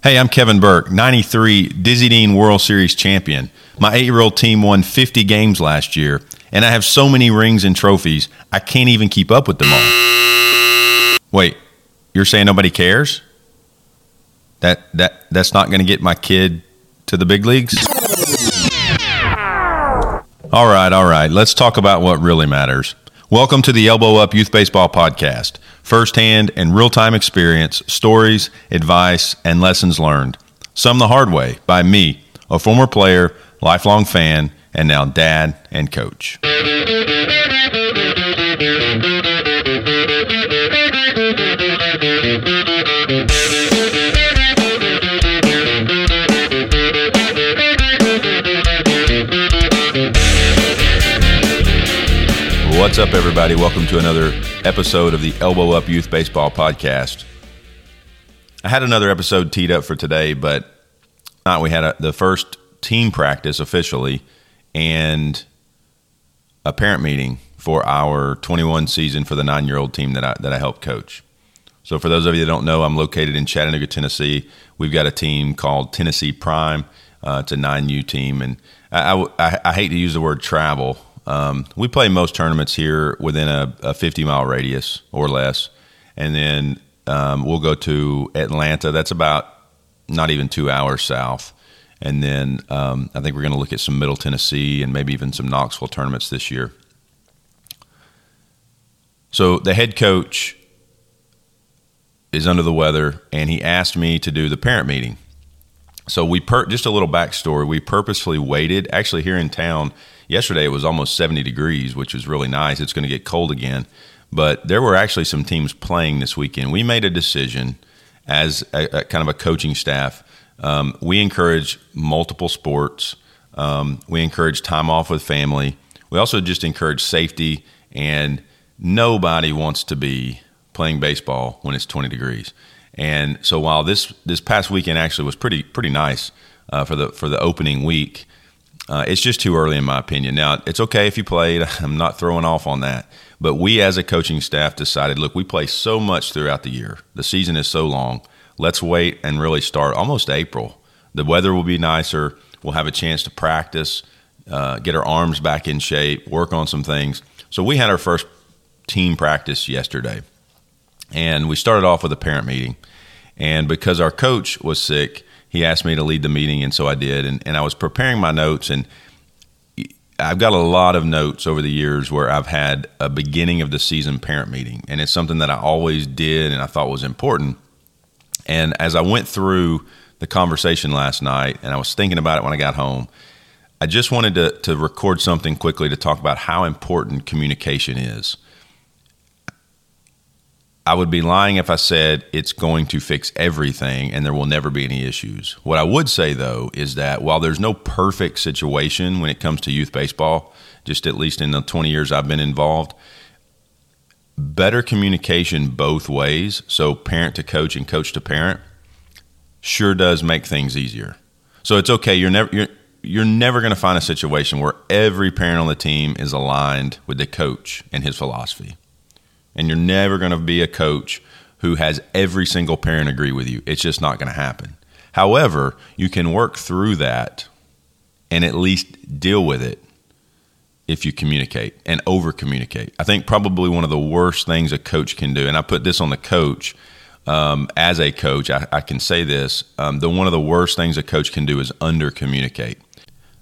Hey, I'm Kevin Burke, 93 Dizzy Dean World Series champion. My eight year old team won 50 games last year, and I have so many rings and trophies, I can't even keep up with them all. Wait, you're saying nobody cares? That, that, that's not going to get my kid to the big leagues? All right, all right, let's talk about what really matters. Welcome to the Elbow Up Youth Baseball Podcast. Firsthand and real time experience, stories, advice, and lessons learned. Some the hard way by me, a former player, lifelong fan, and now dad and coach. What's up, everybody? Welcome to another episode of the Elbow Up Youth Baseball Podcast. I had another episode teed up for today, but not. We had a, the first team practice officially and a parent meeting for our 21 season for the nine year old team that I, that I helped coach. So, for those of you that don't know, I'm located in Chattanooga, Tennessee. We've got a team called Tennessee Prime. Uh, it's a 9U team. And I, I, I hate to use the word travel um, we play most tournaments here within a, a, 50 mile radius or less, and then um, we'll go to Atlanta. That's about not even two hours south, and then um, I think we're going to look at some Middle Tennessee and maybe even some Knoxville tournaments this year. So the head coach is under the weather, and he asked me to do the parent meeting. So we per- just a little backstory. We purposefully waited. Actually, here in town yesterday it was almost 70 degrees, which was really nice. It's going to get cold again. But there were actually some teams playing this weekend. We made a decision as a, a kind of a coaching staff. Um, we encourage multiple sports. Um, we encourage time off with family. We also just encourage safety, and nobody wants to be playing baseball when it's 20 degrees. And so while this this past weekend actually was pretty pretty nice uh, for the for the opening week, uh, it's just too early, in my opinion. Now, it's okay if you played. I'm not throwing off on that. But we, as a coaching staff, decided look, we play so much throughout the year. The season is so long. Let's wait and really start almost April. The weather will be nicer. We'll have a chance to practice, uh, get our arms back in shape, work on some things. So we had our first team practice yesterday. And we started off with a parent meeting. And because our coach was sick, he asked me to lead the meeting, and so I did. And, and I was preparing my notes, and I've got a lot of notes over the years where I've had a beginning of the season parent meeting, and it's something that I always did and I thought was important. And as I went through the conversation last night, and I was thinking about it when I got home, I just wanted to, to record something quickly to talk about how important communication is. I would be lying if I said it's going to fix everything and there will never be any issues. What I would say, though, is that while there's no perfect situation when it comes to youth baseball, just at least in the 20 years I've been involved, better communication both ways, so parent to coach and coach to parent, sure does make things easier. So it's okay. You're never you're you're never going to find a situation where every parent on the team is aligned with the coach and his philosophy and you're never going to be a coach who has every single parent agree with you. It's just not going to happen. However, you can work through that and at least deal with it if you communicate and over communicate. I think probably one of the worst things a coach can do, and I put this on the coach um, as a coach, I, I can say this um, the one of the worst things a coach can do is under communicate.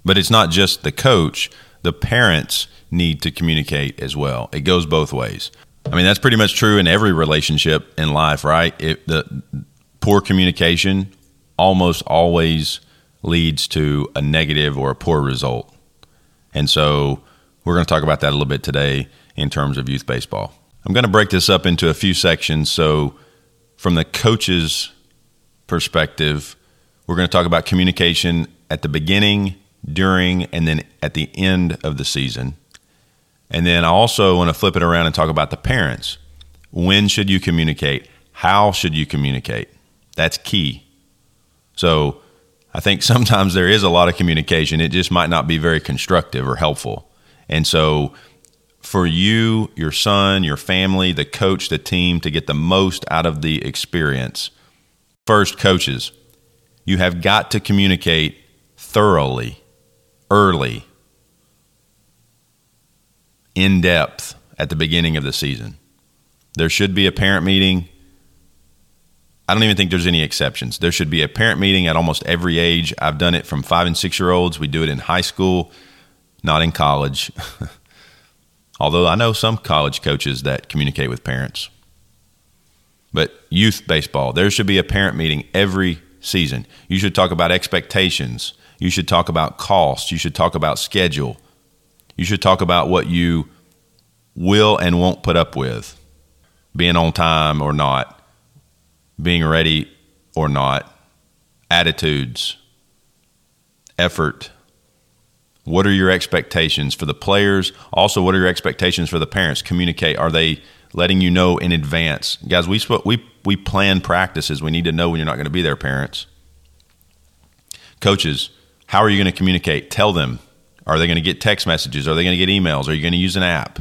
But it's not just the coach, the parents need to communicate as well. It goes both ways. I mean, that's pretty much true in every relationship in life, right? It, the poor communication almost always leads to a negative or a poor result. And so we're going to talk about that a little bit today in terms of youth baseball. I'm going to break this up into a few sections. So, from the coach's perspective, we're going to talk about communication at the beginning, during, and then at the end of the season. And then I also want to flip it around and talk about the parents. When should you communicate? How should you communicate? That's key. So I think sometimes there is a lot of communication. It just might not be very constructive or helpful. And so for you, your son, your family, the coach, the team to get the most out of the experience, first, coaches, You have got to communicate thoroughly, early, in depth at the beginning of the season. There should be a parent meeting. I don't even think there's any exceptions. There should be a parent meeting at almost every age. I've done it from five and six year olds. We do it in high school, not in college. Although I know some college coaches that communicate with parents. But youth baseball, there should be a parent meeting every season. You should talk about expectations. You should talk about cost. You should talk about schedule. You should talk about what you will and won't put up with being on time or not, being ready or not, attitudes, effort. What are your expectations for the players? Also, what are your expectations for the parents? Communicate. Are they letting you know in advance? Guys, we we we plan practices. We need to know when you're not going to be there, parents. Coaches, how are you going to communicate? Tell them. Are they going to get text messages? Are they going to get emails? Are you going to use an app?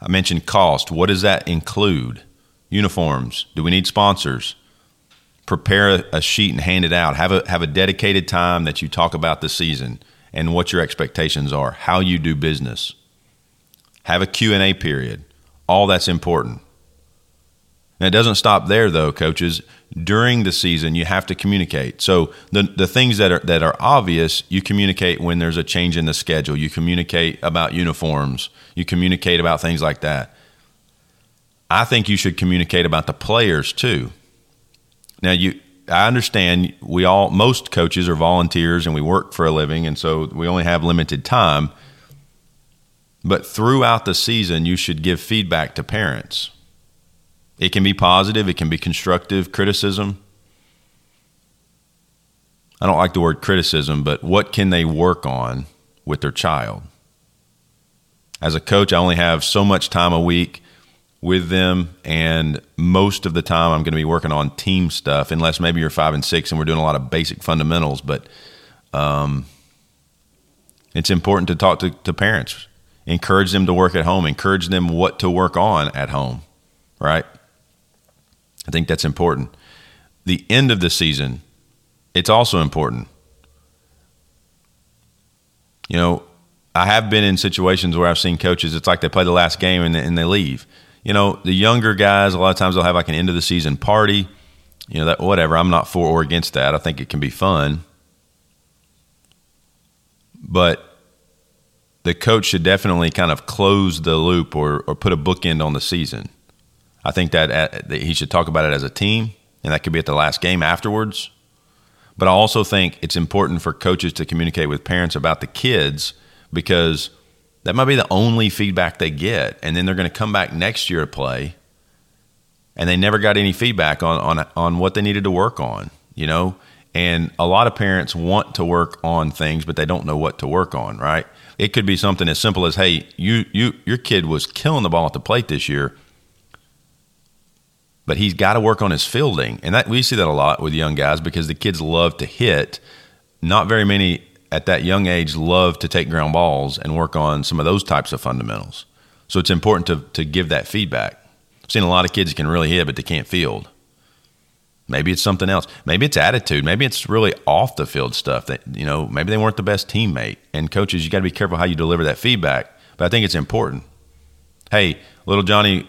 I mentioned cost. What does that include? Uniforms. Do we need sponsors? Prepare a sheet and hand it out. Have a have a dedicated time that you talk about the season and what your expectations are, how you do business. Have a Q&A period. All that's important. It doesn't stop there, though, coaches. During the season, you have to communicate. So the the things that are that are obvious, you communicate when there's a change in the schedule. You communicate about uniforms. You communicate about things like that. I think you should communicate about the players too. Now, you I understand we all most coaches are volunteers and we work for a living, and so we only have limited time. But throughout the season, you should give feedback to parents it can be positive, it can be constructive criticism. I don't like the word criticism, but what can they work on with their child? As a coach, I only have so much time a week with them, and most of the time I'm going to be working on team stuff, unless maybe you're five and six and we're doing a lot of basic fundamentals. But um, it's important to talk to, to parents, encourage them to work at home, encourage them what to work on at home, right? I think that's important. The end of the season, it's also important. You know, I have been in situations where I've seen coaches, it's like they play the last game and, and they leave. You know, the younger guys, a lot of times they'll have like an end of the season party. You know, that whatever. I'm not for or against that. I think it can be fun. But the coach should definitely kind of close the loop or, or put a bookend on the season. I think that, at, uh, that he should talk about it as a team, and that could be at the last game afterwards. But I also think it's important for coaches to communicate with parents about the kids because that might be the only feedback they get. And then they're going to come back next year to play and they never got any feedback on, on, on what they needed to work on, you know? And a lot of parents want to work on things, but they don't know what to work on, right? It could be something as simple as, hey, you, you, your kid was killing the ball at the plate this year but he's got to work on his fielding. And that we see that a lot with young guys because the kids love to hit. Not very many at that young age love to take ground balls and work on some of those types of fundamentals. So it's important to, to give that feedback. I've seen a lot of kids can really hit, but they can't field. Maybe it's something else. Maybe it's attitude. Maybe it's really off the field stuff that, you know, maybe they weren't the best teammate. And coaches, you got to be careful how you deliver that feedback. But I think it's important. Hey, little Johnny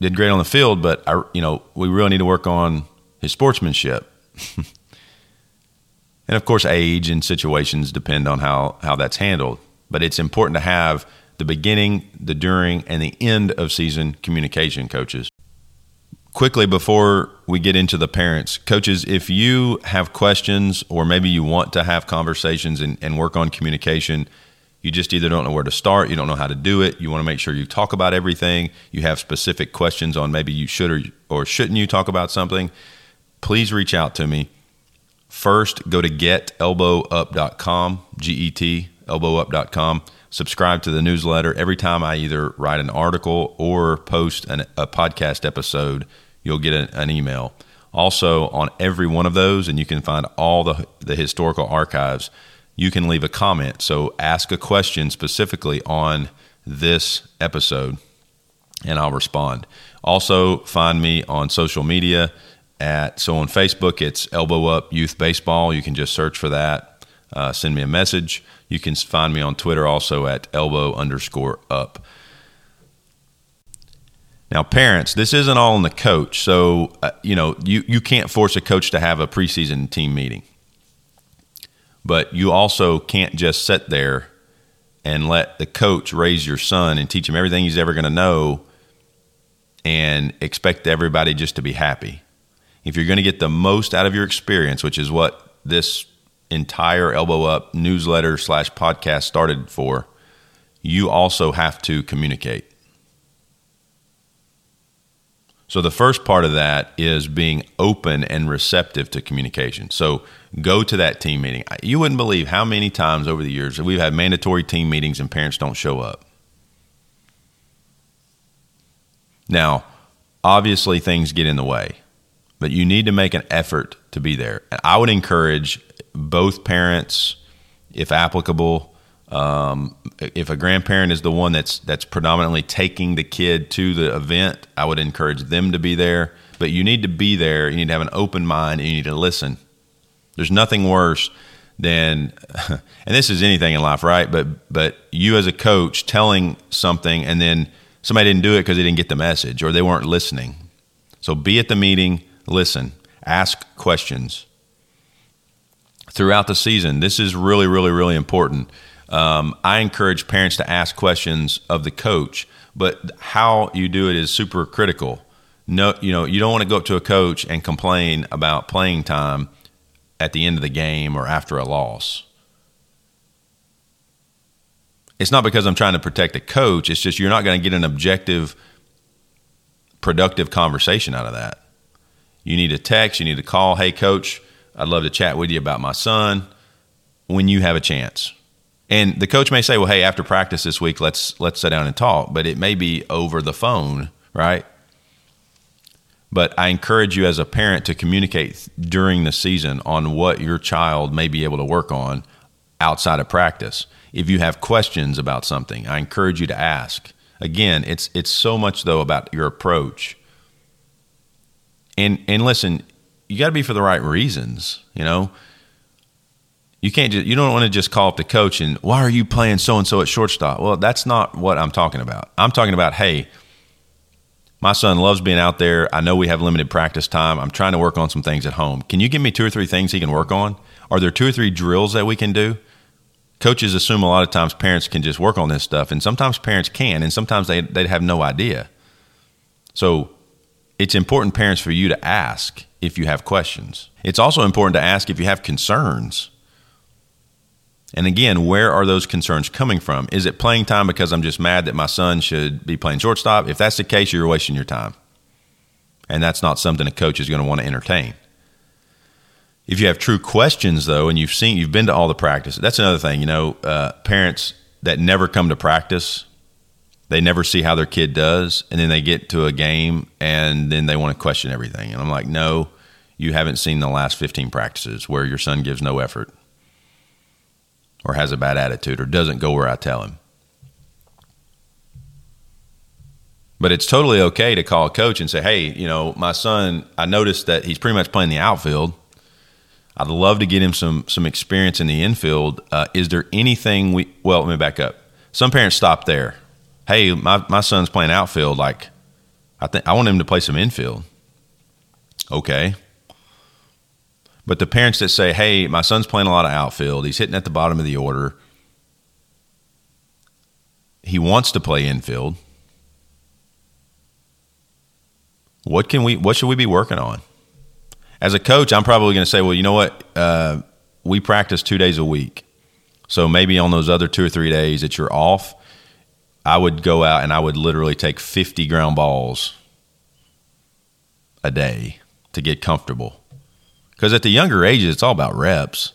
did great on the field, but I, you know, we really need to work on his sportsmanship. and of course, age and situations depend on how how that's handled. But it's important to have the beginning, the during, and the end of season communication, coaches. Quickly before we get into the parents, coaches, if you have questions or maybe you want to have conversations and, and work on communication, you just either don't know where to start, you don't know how to do it, you want to make sure you talk about everything, you have specific questions on maybe you should or, or shouldn't you talk about something, please reach out to me. First, go to getelbowup.com, G E T, elbowup.com. Subscribe to the newsletter. Every time I either write an article or post an, a podcast episode, you'll get an, an email. Also, on every one of those, and you can find all the, the historical archives you can leave a comment. So ask a question specifically on this episode and I'll respond. Also, find me on social media at so on Facebook it's Elbow Up Youth Baseball. You can just search for that. Uh, send me a message. You can find me on Twitter also at elbow underscore up. Now, parents, this isn't all on the coach. So, uh, you know, you, you can't force a coach to have a preseason team meeting. But you also can't just sit there and let the coach raise your son and teach him everything he's ever going to know and expect everybody just to be happy. If you're going to get the most out of your experience, which is what this entire Elbow Up newsletter slash podcast started for, you also have to communicate. So the first part of that is being open and receptive to communication. So go to that team meeting. You wouldn't believe how many times over the years we've had mandatory team meetings and parents don't show up. Now, obviously things get in the way, but you need to make an effort to be there. And I would encourage both parents, if applicable, um, if a grandparent is the one that's that's predominantly taking the kid to the event, I would encourage them to be there. But you need to be there. You need to have an open mind, and you need to listen. There's nothing worse than, and this is anything in life, right? But but you as a coach telling something, and then somebody didn't do it because they didn't get the message or they weren't listening. So be at the meeting, listen, ask questions throughout the season. This is really, really, really important. Um, I encourage parents to ask questions of the coach, but how you do it is super critical. No, you know, you don't want to go up to a coach and complain about playing time at the end of the game or after a loss. It's not because I'm trying to protect the coach. It's just you're not going to get an objective, productive conversation out of that. You need a text, you need to call, hey, coach, I'd love to chat with you about my son when you have a chance. And the coach may say, "Well, hey, after practice this week, let's let's sit down and talk." But it may be over the phone, right? But I encourage you as a parent to communicate during the season on what your child may be able to work on outside of practice. If you have questions about something, I encourage you to ask. Again, it's it's so much though about your approach. And and listen, you got to be for the right reasons, you know you can't just, you don't want to just call up the coach and why are you playing so and so at shortstop? Well, that's not what I'm talking about. I'm talking about, hey, my son loves being out there. I know we have limited practice time. I'm trying to work on some things at home. Can you give me two or three things he can work on? Are there two or three drills that we can do? Coaches assume a lot of times parents can just work on this stuff, and sometimes parents can, and sometimes they, they have no idea. So it's important, parents, for you to ask if you have questions. It's also important to ask if you have concerns. And again, where are those concerns coming from? Is it playing time because I'm just mad that my son should be playing shortstop? If that's the case, you're wasting your time. And that's not something a coach is going to want to entertain. If you have true questions, though, and you've seen, you've been to all the practice, that's another thing. You know, uh, parents that never come to practice, they never see how their kid does, and then they get to a game and then they want to question everything. And I'm like, no, you haven't seen the last 15 practices where your son gives no effort or has a bad attitude or doesn't go where I tell him. But it's totally okay to call a coach and say, hey, you know, my son, I noticed that he's pretty much playing the outfield. I'd love to get him some some experience in the infield. Uh, is there anything we? Well, let me back up. Some parents stop there. Hey, my, my son's playing outfield. Like, I think I want him to play some infield. Okay, but the parents that say, hey, my son's playing a lot of outfield, he's hitting at the bottom of the order, he wants to play infield. What can we? What should we be working on? As a coach, I'm probably going to say, well, you know what? Uh, we practice two days a week, so maybe on those other two or three days that you're off, I would go out and I would literally take 50 ground balls a day to get comfortable. Because at the younger ages, it's all about reps.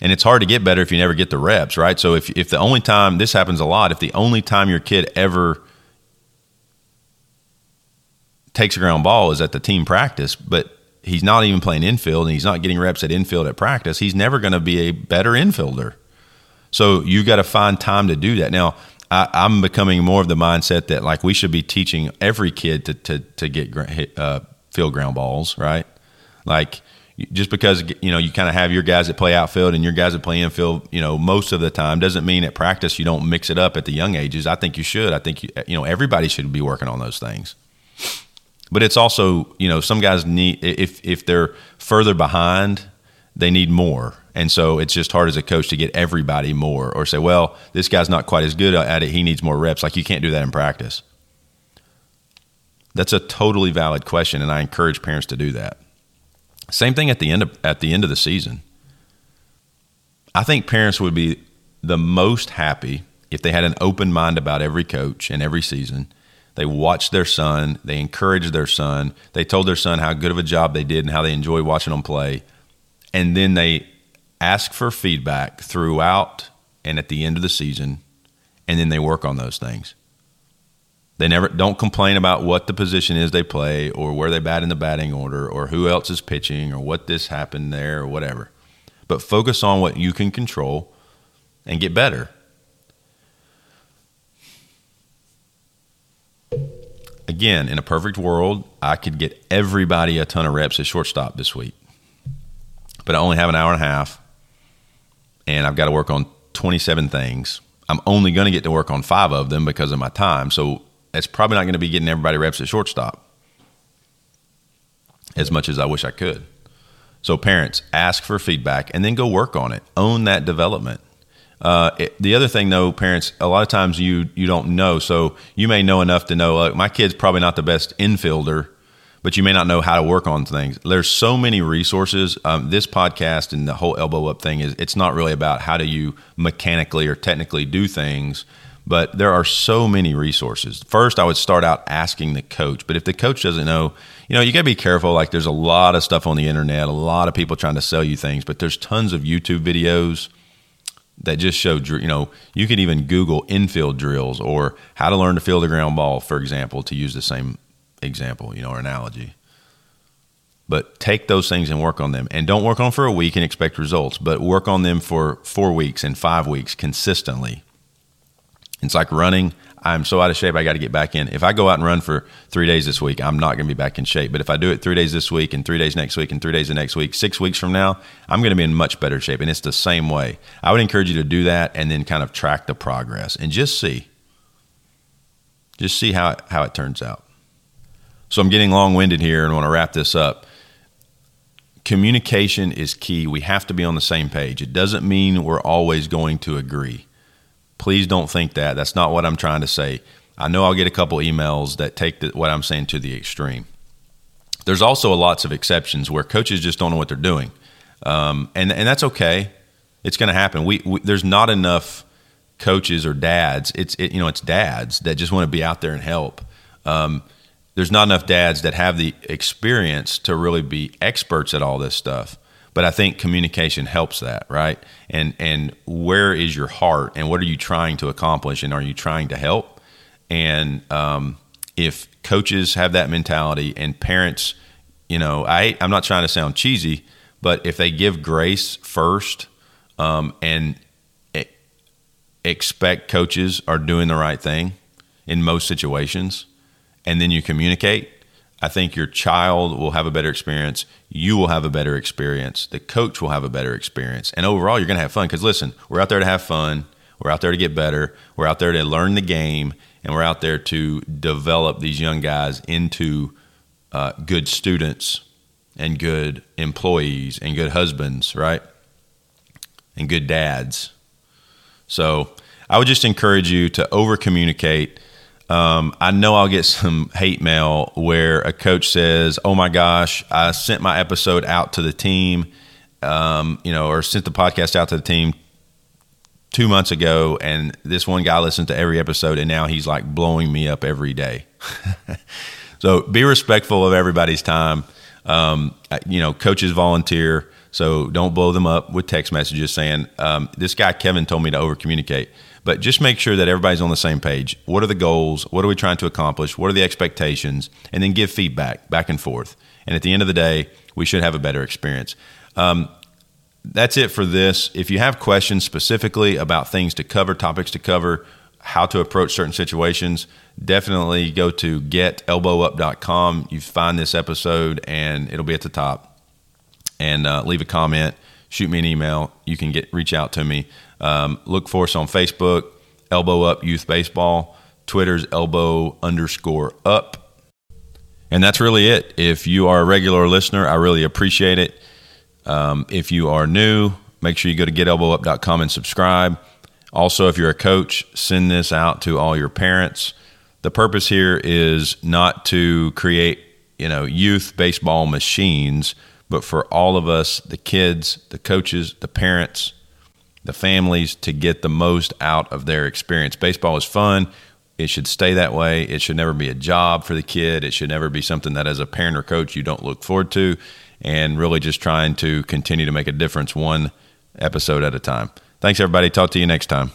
And it's hard to get better if you never get the reps, right? So if, if the only time, this happens a lot, if the only time your kid ever takes a ground ball is at the team practice, but he's not even playing infield and he's not getting reps at infield at practice, he's never going to be a better infielder. So you've got to find time to do that. Now, I, am becoming more of the mindset that like we should be teaching every kid to to to get uh, field ground balls, right? Like just because you know you kind of have your guys that play outfield and your guys that play infield, you know, most of the time doesn't mean at practice you don't mix it up at the young ages. I think you should. I think you, you know everybody should be working on those things. But it's also you know some guys need if if they're further behind, they need more, and so it's just hard as a coach to get everybody more or say, well, this guy's not quite as good at it. He needs more reps. Like you can't do that in practice. That's a totally valid question, and I encourage parents to do that. Same thing at the end of at the end of the season. I think parents would be the most happy if they had an open mind about every coach and every season. They watched their son, they encouraged their son, they told their son how good of a job they did and how they enjoyed watching them play. And then they ask for feedback throughout and at the end of the season, and then they work on those things. They never don't complain about what the position is they play or where they bat in the batting order or who else is pitching or what this happened there or whatever. But focus on what you can control and get better. Again, in a perfect world, I could get everybody a ton of reps at shortstop this week. But I only have an hour and a half and I've got to work on 27 things. I'm only going to get to work on five of them because of my time. So it's probably not going to be getting everybody reps at shortstop as much as I wish I could. So, parents, ask for feedback and then go work on it. Own that development. Uh, it, the other thing, though, parents, a lot of times you you don't know. So you may know enough to know, like, my kid's probably not the best infielder, but you may not know how to work on things. There's so many resources. Um, this podcast and the whole elbow up thing is it's not really about how do you mechanically or technically do things but there are so many resources. First, I would start out asking the coach, but if the coach doesn't know, you know, you got to be careful. Like, there's a lot of stuff on the internet, a lot of people trying to sell you things, but there's tons of YouTube videos that just show, you know, you can even Google infield drills or how to learn to field a ground ball, for example, to use the same example, you know, or analogy. But take those things and work on them. And don't work on them for a week and expect results, but work on them for four weeks and five weeks consistently it's like running. I'm so out of shape, I got to get back in. If I go out and run for three days this week, I'm not going to be back in shape. But if I do it three days this week and three days next week and three days the next week, six weeks from now, I'm going to be in much better shape. And it's the same way. I would encourage you to do that and then kind of track the progress and just see. Just see how how it turns out. So I'm getting long winded here and want to wrap this up. Communication is key. We have to be on the same page. It doesn't mean we're always going to agree Please don't think that. That's not what I'm trying to say. I know I'll get a couple emails that take the, what I'm saying to the extreme. There's also lots of exceptions where coaches just don't know what they're doing, um, and and that's okay. It's going to happen. We, we, there's not enough coaches or dads. It's it, you know it's dads that just want to be out there and help. Um, there's not enough dads that have the experience to really be experts at all this stuff. But I think communication helps that, right? And and where is your heart, and what are you trying to accomplish, and are you trying to help? And um, if coaches have that mentality, and parents, you know, I I'm not trying to sound cheesy, but if they give grace first, um, and expect coaches are doing the right thing in most situations, and then you communicate, I think your child will have a better experience. You will have a better experience. The coach will have a better experience. And overall, you're going to have fun. Because listen, we're out there to have fun. We're out there to get better. We're out there to learn the game. And we're out there to develop these young guys into uh, good students and good employees and good husbands, right? And good dads. So I would just encourage you to over communicate um, I know I'll get some hate mail where a coach says, "Oh my gosh, I sent my episode out to the team, um, you know, or sent the podcast out to the team two months ago, and this one guy listened to every episode, and now he's like blowing me up every day." so be respectful of everybody's time. Um, you know, coaches volunteer, so don't blow them up with text messages saying, um, "This guy Kevin told me to over communicate." But just make sure that everybody's on the same page. What are the goals? What are we trying to accomplish? What are the expectations? And then give feedback back and forth. And at the end of the day, we should have a better experience. Um, that's it for this. If you have questions specifically about things to cover, topics to cover, how to approach certain situations, definitely go to getelbowup.com. You find this episode and it'll be at the top. And uh, leave a comment, shoot me an email. You can get reach out to me. Um, look for us on Facebook, Elbow Up Youth Baseball. Twitter's elbow underscore up. And that's really it. If you are a regular listener, I really appreciate it. Um, if you are new, make sure you go to getelbowup.com and subscribe. Also, if you're a coach, send this out to all your parents. The purpose here is not to create, you know, youth baseball machines, but for all of us, the kids, the coaches, the parents, the families to get the most out of their experience. Baseball is fun. It should stay that way. It should never be a job for the kid. It should never be something that, as a parent or coach, you don't look forward to. And really just trying to continue to make a difference one episode at a time. Thanks, everybody. Talk to you next time.